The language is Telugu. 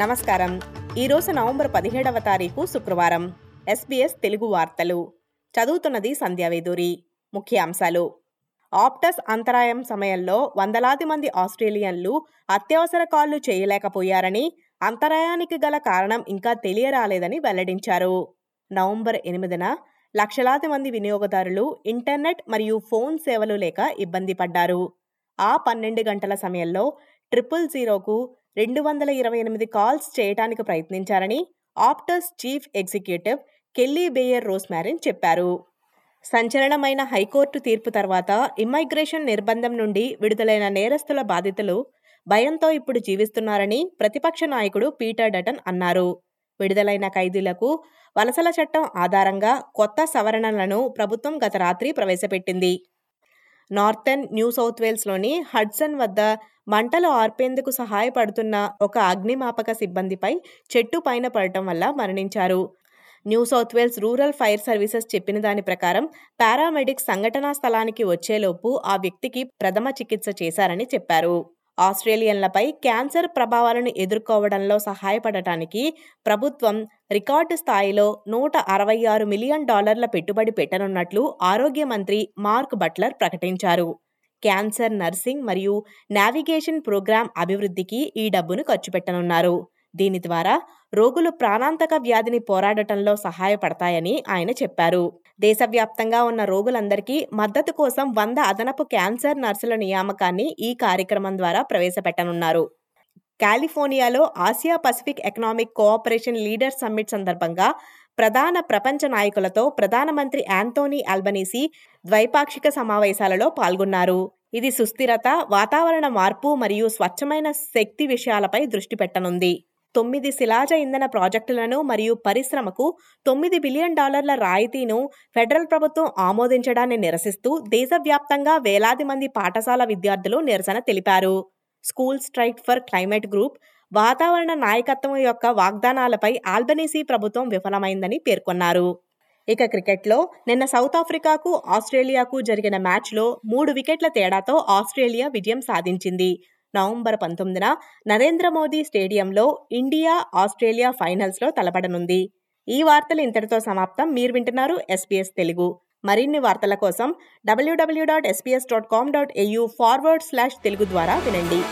నమస్కారం. ఈరోజు నవంబర్ పదిహేడవ తారీఖు శుక్రవారం. ఎస్బీఎస్ తెలుగు వార్తలు. చదువుతున్నది సంధ్యావేదూరి ముఖ్యాంశాలు. ఆప్టస్ అంతరాయం సమయంలో వందలాది మంది ఆస్ట్రేలియన్లు అత్యవసర కాళ్ళు చేయలేకపోయారని అంతరాయానికి గల కారణం ఇంకా తెలియరాలేదని వెల్లడించారు. నవంబర్ ఎనిమిదిన లక్షలాది మంది వినియోగదారులు ఇంటర్నెట్ మరియు ఫోన్ సేవలు లేక ఇబ్బంది పడ్డారు. ఆ పన్నెండు గంటల సమయంలో ట్రిపుల్ జీరోకు రెండు వందల ఇరవై ఎనిమిది కాల్స్ చేయడానికి ప్రయత్నించారని Optus chief executive Kelly Bayer Rosmarin చెప్పారు. సంచలనమైన హైకోర్టు తీర్పు తర్వాత ఇమ్మైగ్రేషన్ నిర్బంధం నుండి విడుదలైన నేరస్తుల బాధితులు భయంతో ఇప్పుడు జీవిస్తున్నారని ప్రతిపక్ష నాయకుడు పీటర్ డటన్ అన్నారు. విడుదలైన ఖైదీలకు వలసల చట్టం ఆధారంగా కొత్త సవరణలను ప్రభుత్వం గత రాత్రి ప్రవేశపెట్టింది. నార్థన్ న్యూ సౌత్ వేల్స్లోని హడ్సన్ వద్ద మంటలు ఆర్పేందుకు సహాయపడుతున్న ఒక అగ్నిమాపక సిబ్బందిపై చెట్టు పైన పడటం వల్ల మరణించారు. New South Wales rural fire services చెప్పిన దాని ప్రకారం పారామెడిక్స్ సంఘటనా స్థలానికి వచ్చేలోపు ఆ వ్యక్తికి ప్రథమ చికిత్స చేశారని చెప్పారు. ఆస్ట్రేలియన్లపై క్యాన్సర్ ప్రభావాలను ఎదుర్కోవడంలో సహాయపడటానికి ప్రభుత్వం రికార్డు స్థాయిలో నూట అరవై ఆరు మిలియన్ డాలర్ల పెట్టుబడి పెట్టనున్నట్లు ఆరోగ్య మంత్రి మార్క్ బట్లర్ ప్రకటించారు. క్యాన్సర్ నర్సింగ్ మరియు నావిగేషన్ ప్రోగ్రాం అభివృద్ధికి ఈ డబ్బును ఖర్చు పెట్టనున్నారు. దీని ద్వారా రోగులు ప్రాణాంతక వ్యాధిని పోరాడటంలో సహాయపడతాయని ఆయన చెప్పారు. దేశవ్యాప్తంగా ఉన్న రోగులందరికీ మద్దతు కోసం వంద అదనపు క్యాన్సర్ నర్సుల నియామకాన్ని ఈ కార్యక్రమం ద్వారా ప్రవేశపెట్టనున్నారు. కాలిఫోర్నియాలో Asia Pacific economic cooperation leader summit సందర్భంగా ప్రధాన ప్రపంచ నాయకులతో ప్రధానమంత్రి యాంతోనీ అల్బనీసీ ద్వైపాక్షిక సమావేశాలలో పాల్గొన్నారు. ఇది సుస్థిరత వాతావరణ మార్పు మరియు స్వచ్ఛమైన శక్తి విషయాలపై దృష్టి పెట్టనుంది. తొమ్మిది శిలాజ ఇంధన ప్రాజెక్టులను మరియు పరిశ్రమకు తొమ్మిది బిలియన్ డాలర్ల రాయితీను ఫెడరల్ ప్రభుత్వం ఆమోదించడాన్ని నిరసిస్తూ దేశవ్యాప్తంగా వేలాది మంది పాఠశాల విద్యార్థులు నిరసన తెలిపారు. School strike for climate group వాతావరణ నాయకత్వం యొక్క వాగ్దానాలపై ఆల్బనీసీ ప్రభుత్వం విఫలమైందని పేర్కొన్నారు. ఇక క్రికెట్లో నిన్న సౌత్ ఆఫ్రికాకు ఆస్ట్రేలియాకు జరిగిన మ్యాచ్లో మూడు వికెట్ల తేడాతో ఆస్ట్రేలియా విజయం సాధించింది. నవంబర్ పంతొమ్మిదిన నరేంద్ర మోదీ స్టేడియంలో ఇండియా ఆస్ట్రేలియా ఫైనల్స్లో తలపడనుంది. ఈ వార్తలు ఇంతటితో సమాప్తం. మీరు వింటున్నారు ఎస్పీఎస్ తెలుగు. మరిన్ని వార్తల కోసం W W dot SBS dot com dot AU forward slash Telugu ద్వారా వినండి.